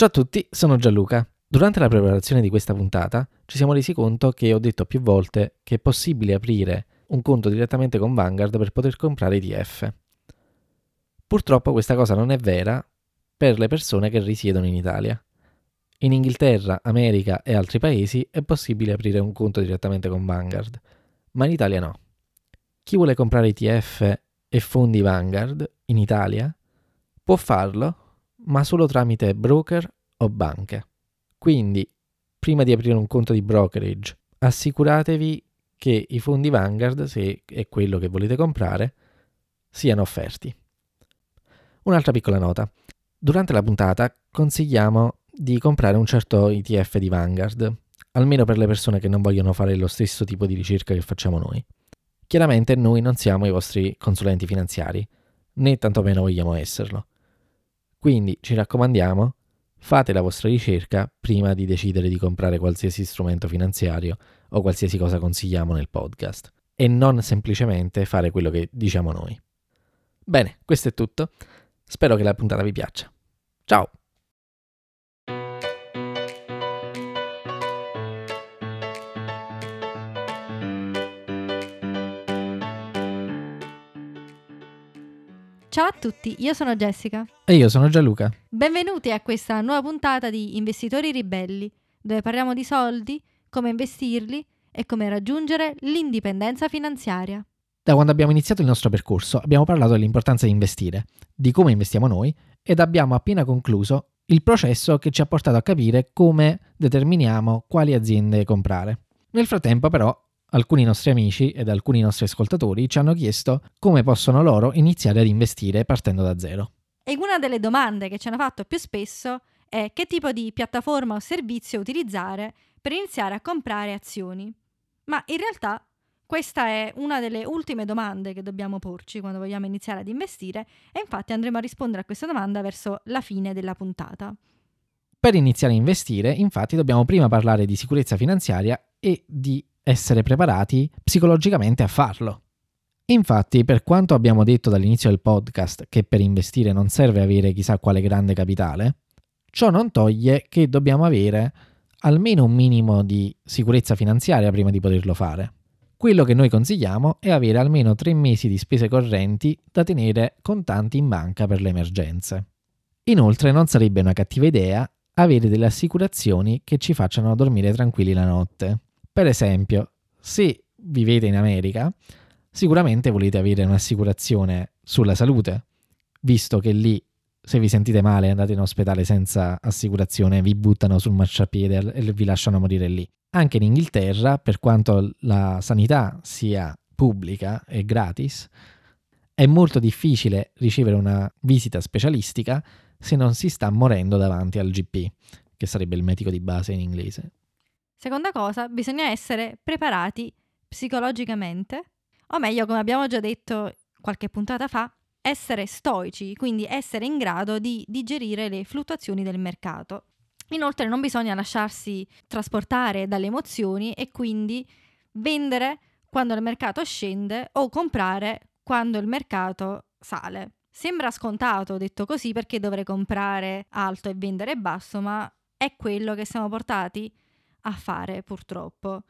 Ciao a tutti, sono Gianluca. Durante la preparazione di questa puntata ci siamo resi conto che ho detto più volte che è possibile aprire un conto direttamente con Vanguard per poter comprare ETF. Purtroppo questa cosa non è vera per le persone che risiedono in Italia. In Inghilterra, America e altri paesi è possibile aprire un conto direttamente con Vanguard, ma in Italia no. Chi vuole comprare ETF e fondi Vanguard in Italia può farlo ma solo tramite broker o banche. Quindi, prima di aprire un conto di brokerage, assicuratevi che i fondi Vanguard, se è quello che volete comprare, siano offerti. Un'altra piccola nota. Durante la puntata consigliamo di comprare un certo ETF di Vanguard, almeno per le persone che non vogliono fare lo stesso tipo di ricerca che facciamo noi. Chiaramente noi non siamo i vostri consulenti finanziari, né tantomeno vogliamo esserlo. Quindi ci raccomandiamo, fate la vostra ricerca prima di decidere di comprare qualsiasi strumento finanziario o qualsiasi cosa consigliamo nel podcast e non semplicemente fare quello che diciamo noi. Bene, questo è tutto. Spero che la puntata vi piaccia. Ciao! Ciao a tutti, io sono Jessica. E io sono Gianluca. Benvenuti a questa nuova puntata di Investitori Ribelli, dove parliamo di soldi, come investirli e come raggiungere l'indipendenza finanziaria. Da quando abbiamo iniziato il nostro percorso abbiamo parlato dell'importanza di investire, di come investiamo noi ed abbiamo appena concluso il processo che ci ha portato a capire come determiniamo quali aziende comprare. Nel frattempo però alcuni nostri amici ed alcuni nostri ascoltatori ci hanno chiesto come possono loro iniziare ad investire partendo da zero. E una delle domande che ci hanno fatto più spesso è che tipo di piattaforma o servizio utilizzare per iniziare a comprare azioni. Ma in realtà questa è una delle ultime domande che dobbiamo porci quando vogliamo iniziare ad investire e infatti andremo a rispondere a questa domanda verso la fine della puntata. Per iniziare a investire, infatti, dobbiamo prima parlare di sicurezza finanziaria e di essere preparati psicologicamente a farlo. Infatti, per quanto abbiamo detto dall'inizio del podcast che per investire non serve avere chissà quale grande capitale, ciò non toglie che dobbiamo avere almeno un minimo di sicurezza finanziaria prima di poterlo fare. Quello che noi consigliamo è avere almeno tre mesi di spese correnti da tenere contanti in banca per le emergenze. Inoltre non sarebbe una cattiva idea avere delle assicurazioni che ci facciano dormire tranquilli la notte. Per esempio, se vivete in America, sicuramente volete avere un'assicurazione sulla salute, visto che lì se vi sentite male e andate in ospedale senza assicurazione vi buttano sul marciapiede e vi lasciano morire lì. Anche in Inghilterra, per quanto la sanità sia pubblica e gratis, è molto difficile ricevere una visita specialistica se non si sta morendo davanti al GP, che sarebbe il medico di base in inglese. Seconda cosa, bisogna essere preparati psicologicamente, o meglio, come abbiamo già detto qualche puntata fa, essere stoici, quindi essere in grado di digerire le fluttuazioni del mercato. Inoltre non bisogna lasciarsi trasportare dalle emozioni e quindi vendere quando il mercato scende o comprare quando il mercato sale. Sembra scontato detto così perché dovrei comprare alto e vendere basso, ma è quello che siamo portati a fare purtroppo.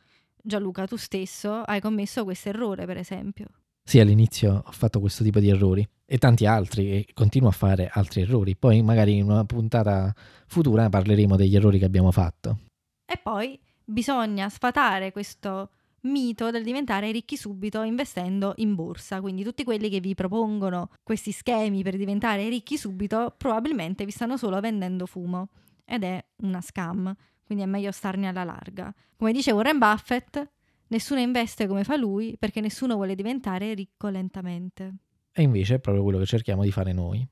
Gianluca, tu stesso hai commesso questo errore, per esempio. Sì, all'inizio ho fatto questo tipo di errori e tanti altri e continuo a fare altri errori. Poi magari in una puntata futura parleremo degli errori che abbiamo fatto. E poi bisogna sfatare questo mito del diventare ricchi subito investendo in borsa. Quindi tutti quelli che vi propongono questi schemi per diventare ricchi subito probabilmente vi stanno solo vendendo fumo ed è una scam quindi è meglio starne alla larga. Come dice Warren Buffett, nessuno investe come fa lui perché nessuno vuole diventare ricco lentamente. E invece è proprio quello che cerchiamo di fare noi.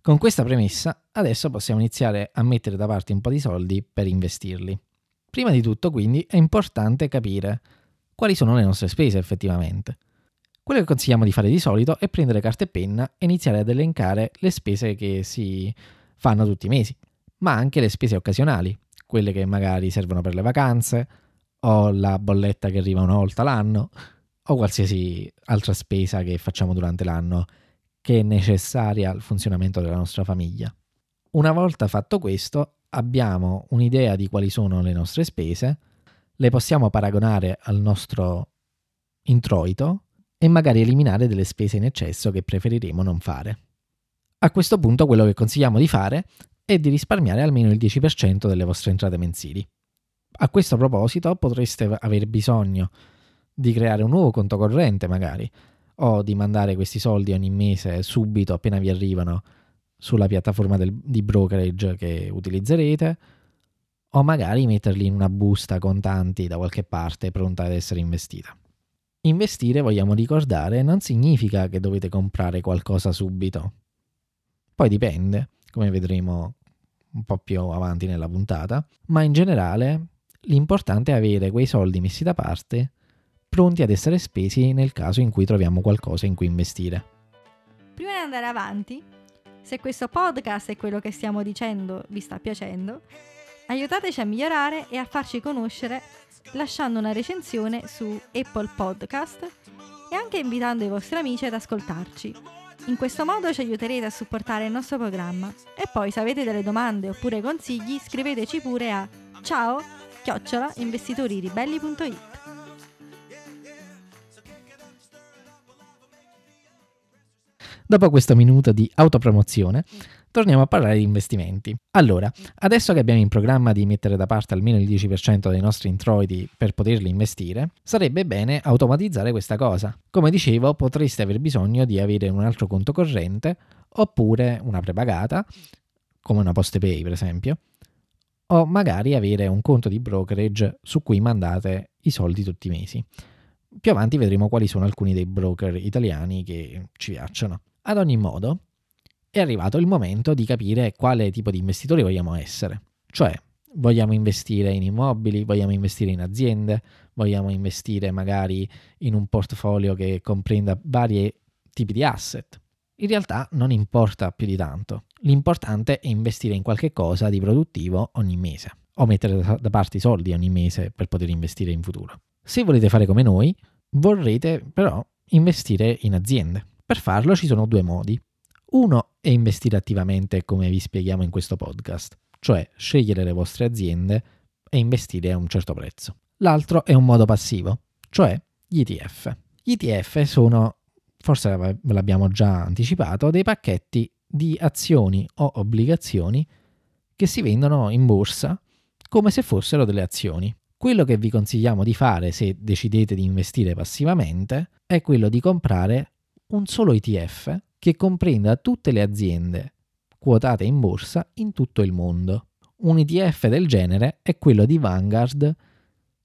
Con questa premessa, adesso possiamo iniziare a mettere da parte un po' di soldi per investirli. Prima di tutto, quindi, è importante capire quali sono le nostre spese effettivamente. Quello che consigliamo di fare di solito è prendere carta e penna e iniziare ad elencare le spese che si fanno tutti i mesi, ma anche le spese occasionali, quelle che magari servono per le vacanze, o la bolletta che arriva una volta l'anno, o qualsiasi altra spesa che facciamo durante l'anno che è necessaria al funzionamento della nostra famiglia. Una volta fatto questo, abbiamo un'idea di quali sono le nostre spese, le possiamo paragonare al nostro introito e magari eliminare delle spese in eccesso che preferiremo non fare. A questo punto quello che consigliamo di fare è di risparmiare almeno il 10% delle vostre entrate mensili. A questo proposito potreste aver bisogno di creare un nuovo conto corrente magari o di mandare questi soldi ogni mese subito appena vi arrivano sulla piattaforma del, di brokerage che utilizzerete o magari metterli in una busta contanti da qualche parte pronta ad essere investita. Investire, vogliamo ricordare, non significa che dovete comprare qualcosa subito. Poi dipende, come vedremo un po' più avanti nella puntata, ma in generale l'importante è avere quei soldi messi da parte pronti ad essere spesi nel caso in cui troviamo qualcosa in cui investire. Prima di andare avanti, se questo podcast e quello che stiamo dicendo vi sta piacendo, aiutateci a migliorare e a farci conoscere lasciando una recensione su Apple Podcast e anche invitando i vostri amici ad ascoltarci. In questo modo ci aiuterete a supportare il nostro programma. E poi se avete delle domande oppure consigli scriveteci pure a ciao chiocciola investitoriribelli.it Dopo questo minuto di autopromozione, torniamo a parlare di investimenti. Allora, adesso che abbiamo in programma di mettere da parte almeno il 10% dei nostri introiti per poterli investire, sarebbe bene automatizzare questa cosa. Come dicevo, potreste aver bisogno di avere un altro conto corrente oppure una prepagata, come una Postepay per esempio, o magari avere un conto di brokerage su cui mandate i soldi tutti i mesi. Più avanti vedremo quali sono alcuni dei broker italiani che ci piacciono. Ad ogni modo, è arrivato il momento di capire quale tipo di investitori vogliamo essere. Cioè, vogliamo investire in immobili, vogliamo investire in aziende, vogliamo investire magari in un portfolio che comprenda vari tipi di asset. In realtà non importa più di tanto. L'importante è investire in qualche cosa di produttivo ogni mese o mettere da parte i soldi ogni mese per poter investire in futuro. Se volete fare come noi, vorrete però investire in aziende. Per farlo ci sono due modi. Uno è investire attivamente come vi spieghiamo in questo podcast, cioè scegliere le vostre aziende e investire a un certo prezzo. L'altro è un modo passivo, cioè gli ETF. Gli ETF sono, forse ve l'abbiamo già anticipato, dei pacchetti di azioni o obbligazioni che si vendono in borsa come se fossero delle azioni. Quello che vi consigliamo di fare se decidete di investire passivamente è quello di comprare un solo ETF che comprenda tutte le aziende quotate in borsa in tutto il mondo. Un ETF del genere è quello di Vanguard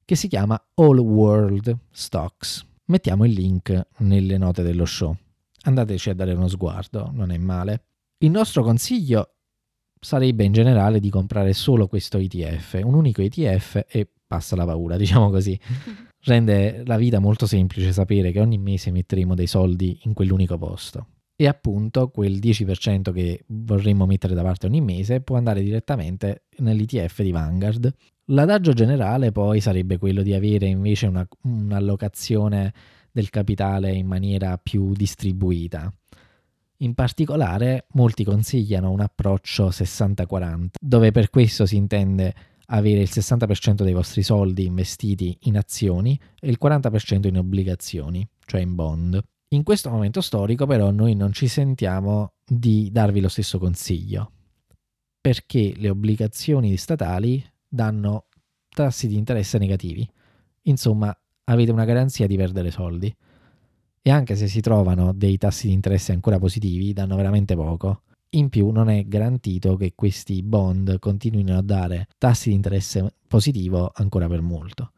che si chiama All World Stocks. Mettiamo il link nelle note dello show. Andateci a dare uno sguardo, non è male. Il nostro consiglio sarebbe in generale di comprare solo questo ETF, un unico ETF e passa la paura, diciamo così. rende la vita molto semplice sapere che ogni mese metteremo dei soldi in quell'unico posto. E appunto quel 10% che vorremmo mettere da parte ogni mese può andare direttamente nell'ETF di Vanguard. L'adagio generale poi sarebbe quello di avere invece una, un'allocazione del capitale in maniera più distribuita. In particolare molti consigliano un approccio 60-40, dove per questo si intende avere il 60% dei vostri soldi investiti in azioni e il 40% in obbligazioni, cioè in bond. In questo momento storico però noi non ci sentiamo di darvi lo stesso consiglio, perché le obbligazioni statali danno tassi di interesse negativi. Insomma, avete una garanzia di perdere soldi. E anche se si trovano dei tassi di interesse ancora positivi, danno veramente poco. In più non è garantito che questi bond continuino a dare tassi di interesse positivo ancora per molto.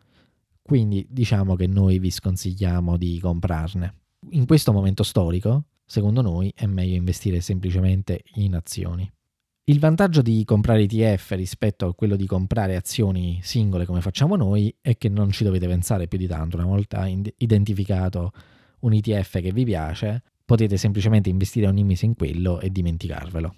Quindi diciamo che noi vi sconsigliamo di comprarne. In questo momento storico, secondo noi, è meglio investire semplicemente in azioni. Il vantaggio di comprare ETF rispetto a quello di comprare azioni singole come facciamo noi è che non ci dovete pensare più di tanto. Una volta identificato un ETF che vi piace, potete semplicemente investire ogni mese in quello e dimenticarvelo.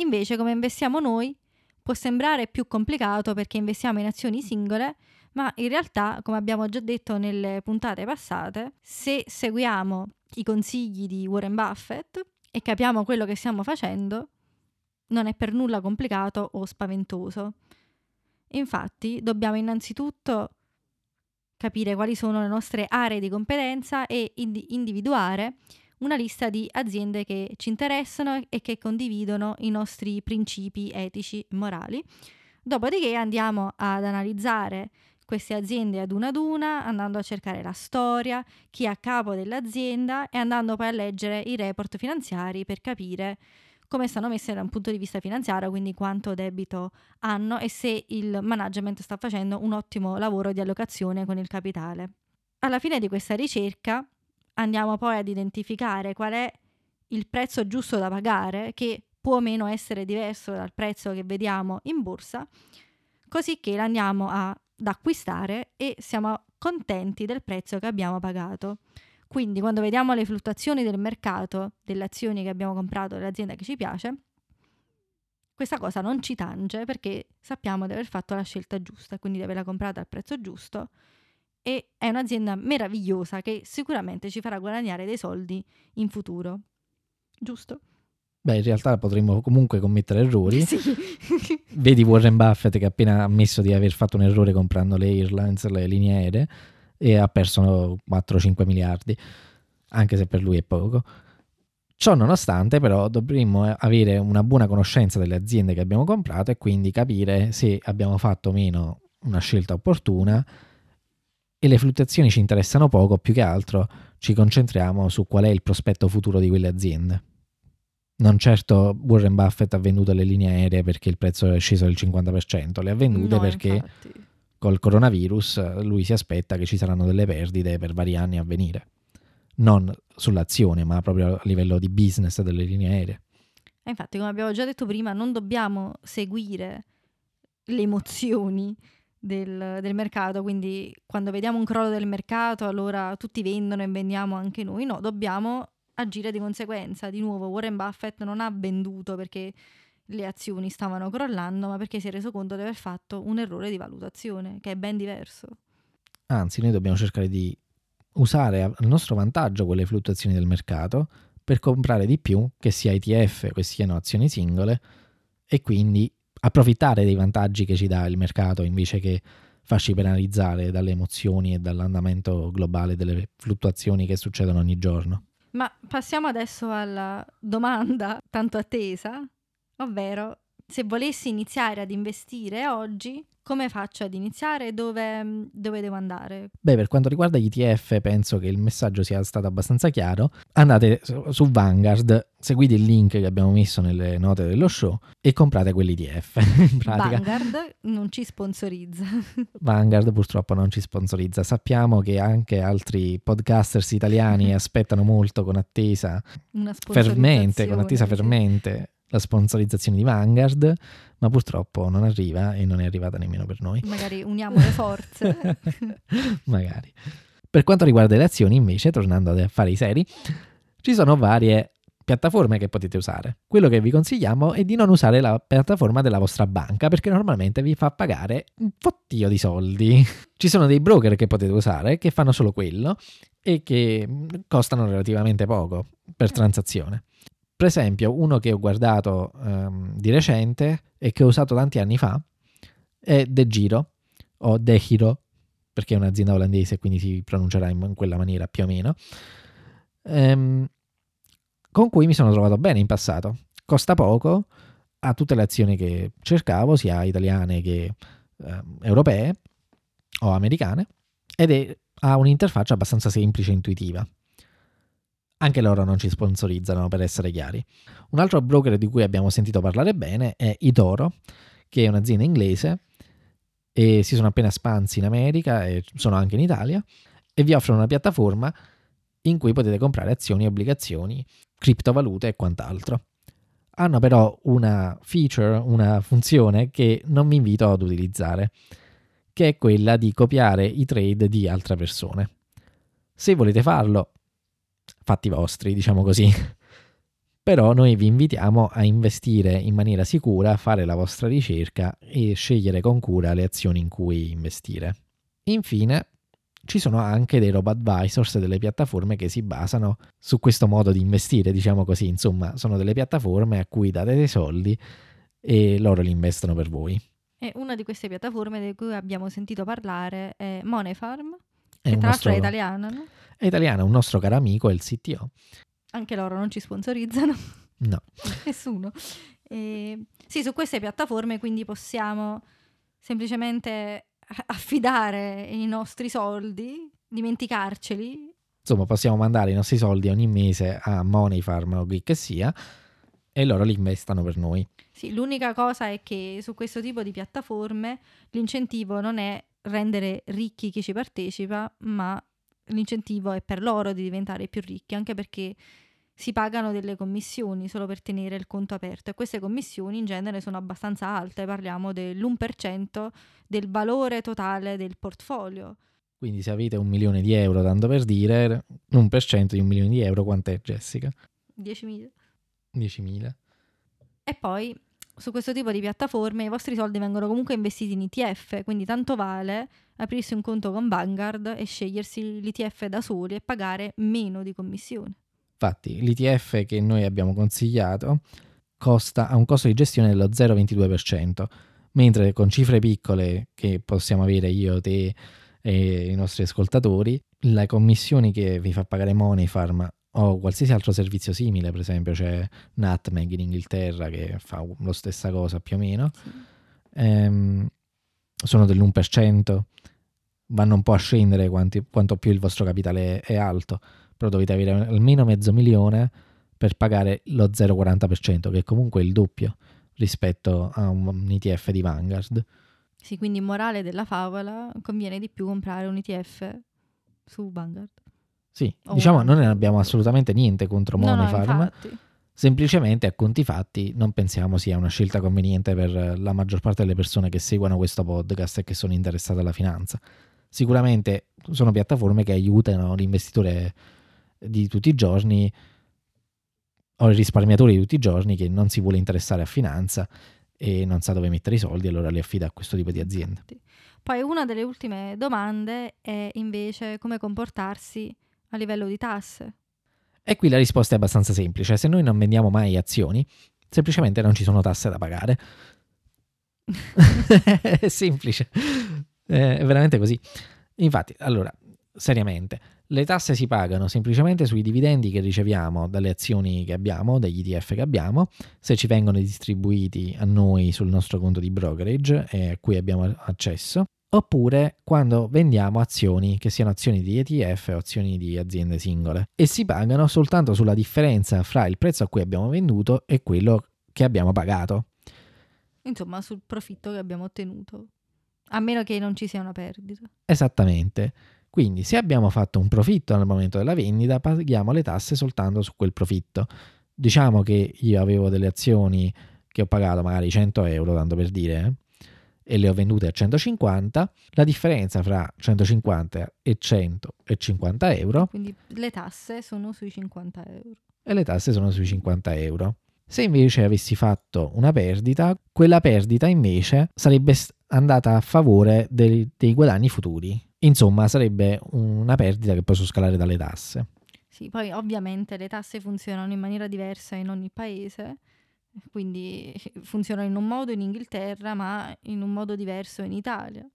Invece, come investiamo noi, può sembrare più complicato perché investiamo in azioni singole, ma in realtà, come abbiamo già detto nelle puntate passate, se seguiamo i consigli di Warren Buffett e capiamo quello che stiamo facendo, non è per nulla complicato o spaventoso. Infatti, dobbiamo innanzitutto capire quali sono le nostre aree di competenza e individuare una lista di aziende che ci interessano e che condividono i nostri principi etici e morali. Dopodiché andiamo ad analizzare queste aziende ad una ad una, andando a cercare la storia, chi è a capo dell'azienda e andando poi a leggere i report finanziari per capire come stanno messe da un punto di vista finanziario, quindi quanto debito hanno e se il management sta facendo un ottimo lavoro di allocazione con il capitale. Alla fine di questa ricerca andiamo poi ad identificare qual è il prezzo giusto da pagare, che può o meno essere diverso dal prezzo che vediamo in borsa, così che l'andiamo ad acquistare e siamo contenti del prezzo che abbiamo pagato. Quindi quando vediamo le fluttuazioni del mercato delle azioni che abbiamo comprato dell'azienda che ci piace, questa cosa non ci tange perché sappiamo di aver fatto la scelta giusta, quindi di averla comprata al prezzo giusto e è un'azienda meravigliosa che sicuramente ci farà guadagnare dei soldi in futuro. Giusto? Beh, in realtà potremmo comunque commettere errori. Sì. Vedi Warren Buffett che ha appena ammesso di aver fatto un errore comprando le airlines, le linee aeree e ha perso 4-5 miliardi, anche se per lui è poco. Ciò nonostante, però, dovremmo avere una buona conoscenza delle aziende che abbiamo comprato e quindi capire se abbiamo fatto o meno una scelta opportuna e le fluttuazioni ci interessano poco, più che altro ci concentriamo su qual è il prospetto futuro di quelle aziende. Non certo Warren Buffett ha venduto le linee aeree perché il prezzo è sceso del 50%, le ha vendute no, perché infatti. col coronavirus lui si aspetta che ci saranno delle perdite per vari anni a venire, non sull'azione, ma proprio a livello di business delle linee aeree. E infatti, come abbiamo già detto prima, non dobbiamo seguire le emozioni del, del, mercato, quindi quando vediamo un crollo del mercato allora tutti vendono e vendiamo anche noi, no, dobbiamo agire di conseguenza. Di nuovo, Warren Buffett non ha venduto perché le azioni stavano crollando, ma perché si è reso conto di aver fatto un errore di valutazione, che è ben diverso. Anzi, noi dobbiamo cercare di usare a nostro vantaggio quelle fluttuazioni del mercato per comprare di più, che sia ETF, che siano azioni singole, e quindi approfittare dei vantaggi che ci dà il mercato invece che farci penalizzare dalle emozioni e dall'andamento globale delle fluttuazioni che succedono ogni giorno. Ma passiamo adesso alla domanda tanto attesa, ovvero se volessi iniziare ad investire oggi, come faccio ad iniziare? Dove, dove, devo andare? Beh, per quanto riguarda gli ETF, penso che il messaggio sia stato abbastanza chiaro. Andate su Vanguard, seguite il link che abbiamo messo nelle note dello show e comprate quelli ETF. In pratica. Vanguard non ci sponsorizza. Vanguard purtroppo non ci sponsorizza. Sappiamo che anche altri podcasters italiani aspettano molto con attesa fermente, con attesa fermente la sponsorizzazione di Vanguard, ma purtroppo non arriva e non è arrivata nemmeno per noi. Magari uniamo le forze. Magari. Per quanto riguarda le azioni, invece, tornando a fare i seri, ci sono varie piattaforme che potete usare. Quello che vi consigliamo è di non usare la piattaforma della vostra banca perché normalmente vi fa pagare un fottio di soldi. Ci sono dei broker che potete usare che fanno solo quello e che costano relativamente poco per transazione. Per esempio, uno che ho guardato um, di recente e che ho usato tanti anni fa è De Giro o De Giro, perché è un'azienda olandese, quindi si pronuncerà in quella maniera più o meno, um, con cui mi sono trovato bene in passato. Costa poco, ha tutte le azioni che cercavo, sia italiane che um, europee o americane, ed è, ha un'interfaccia abbastanza semplice e intuitiva. Anche loro non ci sponsorizzano, per essere chiari. Un altro broker di cui abbiamo sentito parlare bene è Itoro, che è un'azienda inglese e si sono appena espansi in America e sono anche in Italia e vi offrono una piattaforma in cui potete comprare azioni, obbligazioni, criptovalute e quant'altro. Hanno però una feature, una funzione che non mi invito ad utilizzare, che è quella di copiare i trade di altre persone. Se volete farlo, fatti vostri, diciamo così. Però noi vi invitiamo a investire in maniera sicura, fare la vostra ricerca e scegliere con cura le azioni in cui investire. Infine, ci sono anche dei robo advisors, delle piattaforme che si basano su questo modo di investire, diciamo così, insomma, sono delle piattaforme a cui date dei soldi e loro li investono per voi. E una di queste piattaforme di cui abbiamo sentito parlare è Money Farm, È che un tra l'altro è italiana, no? È italiano, un nostro caro amico, è il CTO. Anche loro non ci sponsorizzano, No, nessuno. E, sì, su queste piattaforme quindi possiamo semplicemente affidare i nostri soldi, dimenticarceli. insomma, possiamo mandare i nostri soldi ogni mese a Money Farm o chi che sia e loro li investano per noi. Sì, l'unica cosa è che su questo tipo di piattaforme l'incentivo non è rendere ricchi chi ci partecipa, ma l'incentivo è per loro di diventare più ricchi, anche perché si pagano delle commissioni solo per tenere il conto aperto e queste commissioni in genere sono abbastanza alte, parliamo dell'1% del valore totale del portfolio. Quindi se avete un milione di euro, tanto per dire, l'1% di un milione di euro, quant'è Jessica? 10.000. 10.000. E poi su questo tipo di piattaforme i vostri soldi vengono comunque investiti in ETF, quindi tanto vale aprirsi un conto con Vanguard e scegliersi l'ETF da soli e pagare meno di commissione. Infatti, l'ETF che noi abbiamo consigliato costa, ha un costo di gestione dello 0,22%, mentre con cifre piccole che possiamo avere io, te e i nostri ascoltatori, le commissioni che vi fa pagare Money Farm o qualsiasi altro servizio simile, per esempio c'è Nutmeg in Inghilterra che fa la stessa cosa più o meno, ehm, sono dell'1%, vanno un po' a scendere quanti- quanto più il vostro capitale è alto, però dovete avere almeno mezzo milione per pagare lo 0,40%, che è comunque il doppio rispetto a un ETF di Vanguard. Sì, quindi morale della favola, conviene di più comprare un ETF su Vanguard. Sì, O diciamo, una- non ne abbiamo assolutamente niente contro No, no, semplicemente a conti fatti non pensiamo sia una scelta conveniente per la maggior parte delle persone che seguono questo podcast e che sono interessate alla finanza. Sicuramente sono piattaforme che aiutano l'investitore di tutti i giorni o il risparmiatore di tutti i giorni che non si vuole interessare a finanza e non sa dove mettere i soldi, allora li affida a questo tipo di aziende. Poi una delle ultime domande è invece come comportarsi a livello di tasse. E qui la risposta è abbastanza semplice, se noi non vendiamo mai azioni, semplicemente non ci sono tasse da pagare. è semplice, è veramente così. Infatti, allora, seriamente, le tasse si pagano semplicemente sui dividendi che riceviamo dalle azioni che abbiamo, dagli ETF che abbiamo, se ci vengono distribuiti a noi sul nostro conto di brokerage e a cui abbiamo accesso, oppure quando vendiamo azioni che siano azioni di ETF o azioni di aziende singole e si pagano soltanto sulla differenza fra il prezzo a cui abbiamo venduto e quello che abbiamo pagato. Insomma, sul profitto che abbiamo ottenuto. A meno che non ci sia una perdita. Esattamente. Quindi se abbiamo fatto un profitto al momento della vendita, paghiamo le tasse soltanto su quel profitto. Diciamo che io avevo delle azioni che ho pagato magari 100 euro, tanto per dire, eh, e le ho vendute a 150, la differenza fra 150 e 150 euro Quindi le tasse sono sui 50 euro. e le tasse sono sui 50 euro. Se invece avessi fatto una perdita, quella perdita invece sarebbe andata a favore dei, dei guadagni futuri. Insomma, sarebbe una perdita che posso scalare dalle tasse. Sì, poi ovviamente le tasse funzionano in maniera diversa in ogni paese, quindi funzionano in un modo in Inghilterra, ma in un modo diverso in Italia.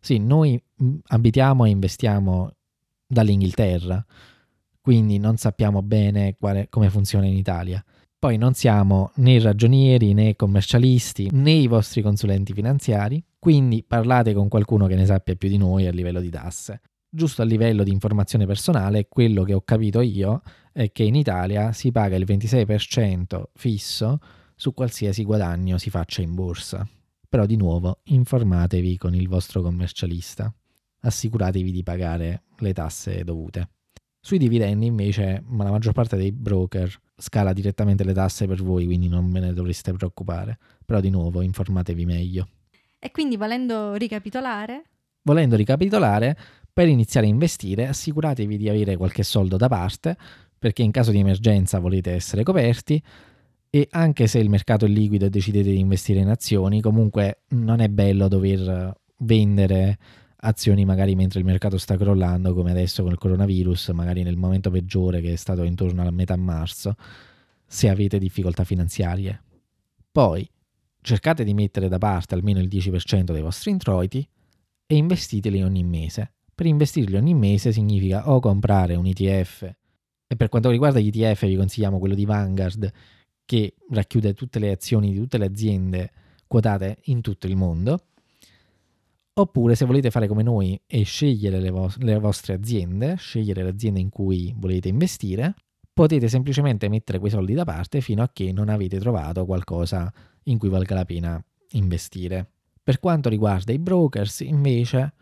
Sì, noi mh, abitiamo e investiamo dall'Inghilterra, quindi non sappiamo bene quale- come funziona in Italia. Poi non siamo né ragionieri né commercialisti né i vostri consulenti finanziari, quindi parlate con qualcuno che ne sappia più di noi a livello di tasse. Giusto a livello di informazione personale, quello che ho capito io è che in Italia si paga il 26% fisso su qualsiasi guadagno si faccia in borsa. Però di nuovo informatevi con il vostro commercialista, assicuratevi di pagare le tasse dovute. Sui dividendi invece ma la maggior parte dei broker scala direttamente le tasse per voi, quindi non ve ne dovreste preoccupare. Però di nuovo informatevi meglio. E quindi volendo ricapitolare, Volendo ricapitolare, per iniziare a investire assicuratevi di avere qualche soldo da parte, perché in caso di emergenza volete essere coperti e anche se il mercato è liquido e decidete di investire in azioni, comunque non è bello dover vendere azioni magari mentre il mercato sta crollando, come adesso con il coronavirus, magari nel momento peggiore che è stato intorno alla metà marzo, se avete difficoltà finanziarie. Poi cercate di mettere da parte almeno il 10% dei vostri introiti e investiteli ogni mese. Per investirli ogni mese significa o comprare un ETF e per quanto riguarda gli ETF vi consigliamo quello di Vanguard che racchiude tutte le azioni di tutte le aziende quotate in tutto il mondo. Oppure se volete fare come noi e scegliere le, vo- le vostre aziende, scegliere l'azienda in cui volete investire, potete semplicemente mettere quei soldi da parte fino a che non avete trovato qualcosa in cui valga la pena investire. Per quanto riguarda i brokers, invece,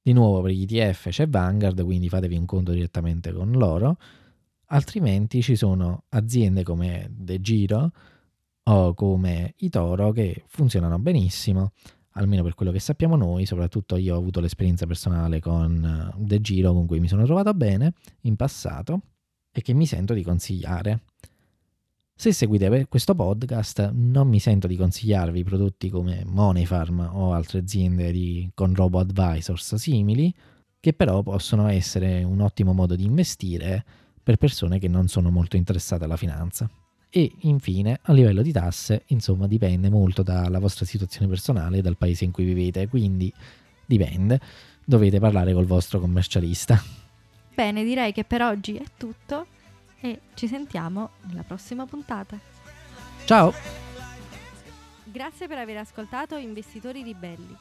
di nuovo per gli ETF c'è Vanguard, quindi fatevi un conto direttamente con loro, altrimenti ci sono aziende come De Giro o come Itoro che funzionano benissimo, almeno per quello che sappiamo noi, soprattutto io ho avuto l'esperienza personale con De Giro con cui mi sono trovato bene in passato e che mi sento di consigliare. Se seguite questo podcast non mi sento di consigliarvi prodotti come Moneyfarm o altre aziende di, con robo advisors simili, che però possono essere un ottimo modo di investire per persone che non sono molto interessate alla finanza. E infine, a livello di tasse, insomma, dipende molto dalla vostra situazione personale e dal paese in cui vivete, quindi dipende, dovete parlare col vostro commercialista. Bene, direi che per oggi è tutto e ci sentiamo nella prossima puntata. Ciao! Grazie per aver ascoltato Investitori Ribelli.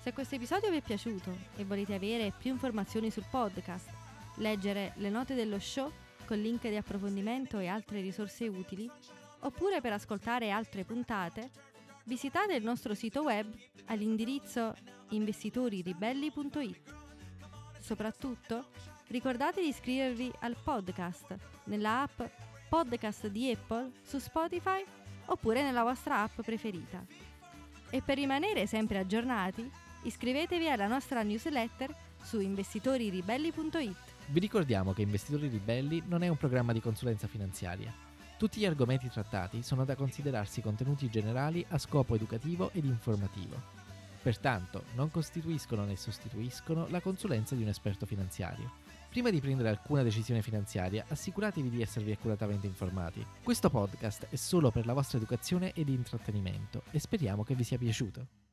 Se questo episodio vi è piaciuto e volete avere più informazioni sul podcast, leggere le note dello show con link di approfondimento e altre risorse utili, oppure per ascoltare altre puntate, visitate il nostro sito web all'indirizzo investitoriribelli.it. Soprattutto, ricordate di iscrivervi al podcast nella app podcast di Apple su Spotify oppure nella vostra app preferita. E per rimanere sempre aggiornati, iscrivetevi alla nostra newsletter su investitoriribelli.it. Vi ricordiamo che Investitori Ribelli non è un programma di consulenza finanziaria. Tutti gli argomenti trattati sono da considerarsi contenuti generali a scopo educativo ed informativo. Pertanto non costituiscono né sostituiscono la consulenza di un esperto finanziario. Prima di prendere alcuna decisione finanziaria, assicuratevi di esservi accuratamente informati. Questo podcast è solo per la vostra educazione ed intrattenimento e speriamo che vi sia piaciuto.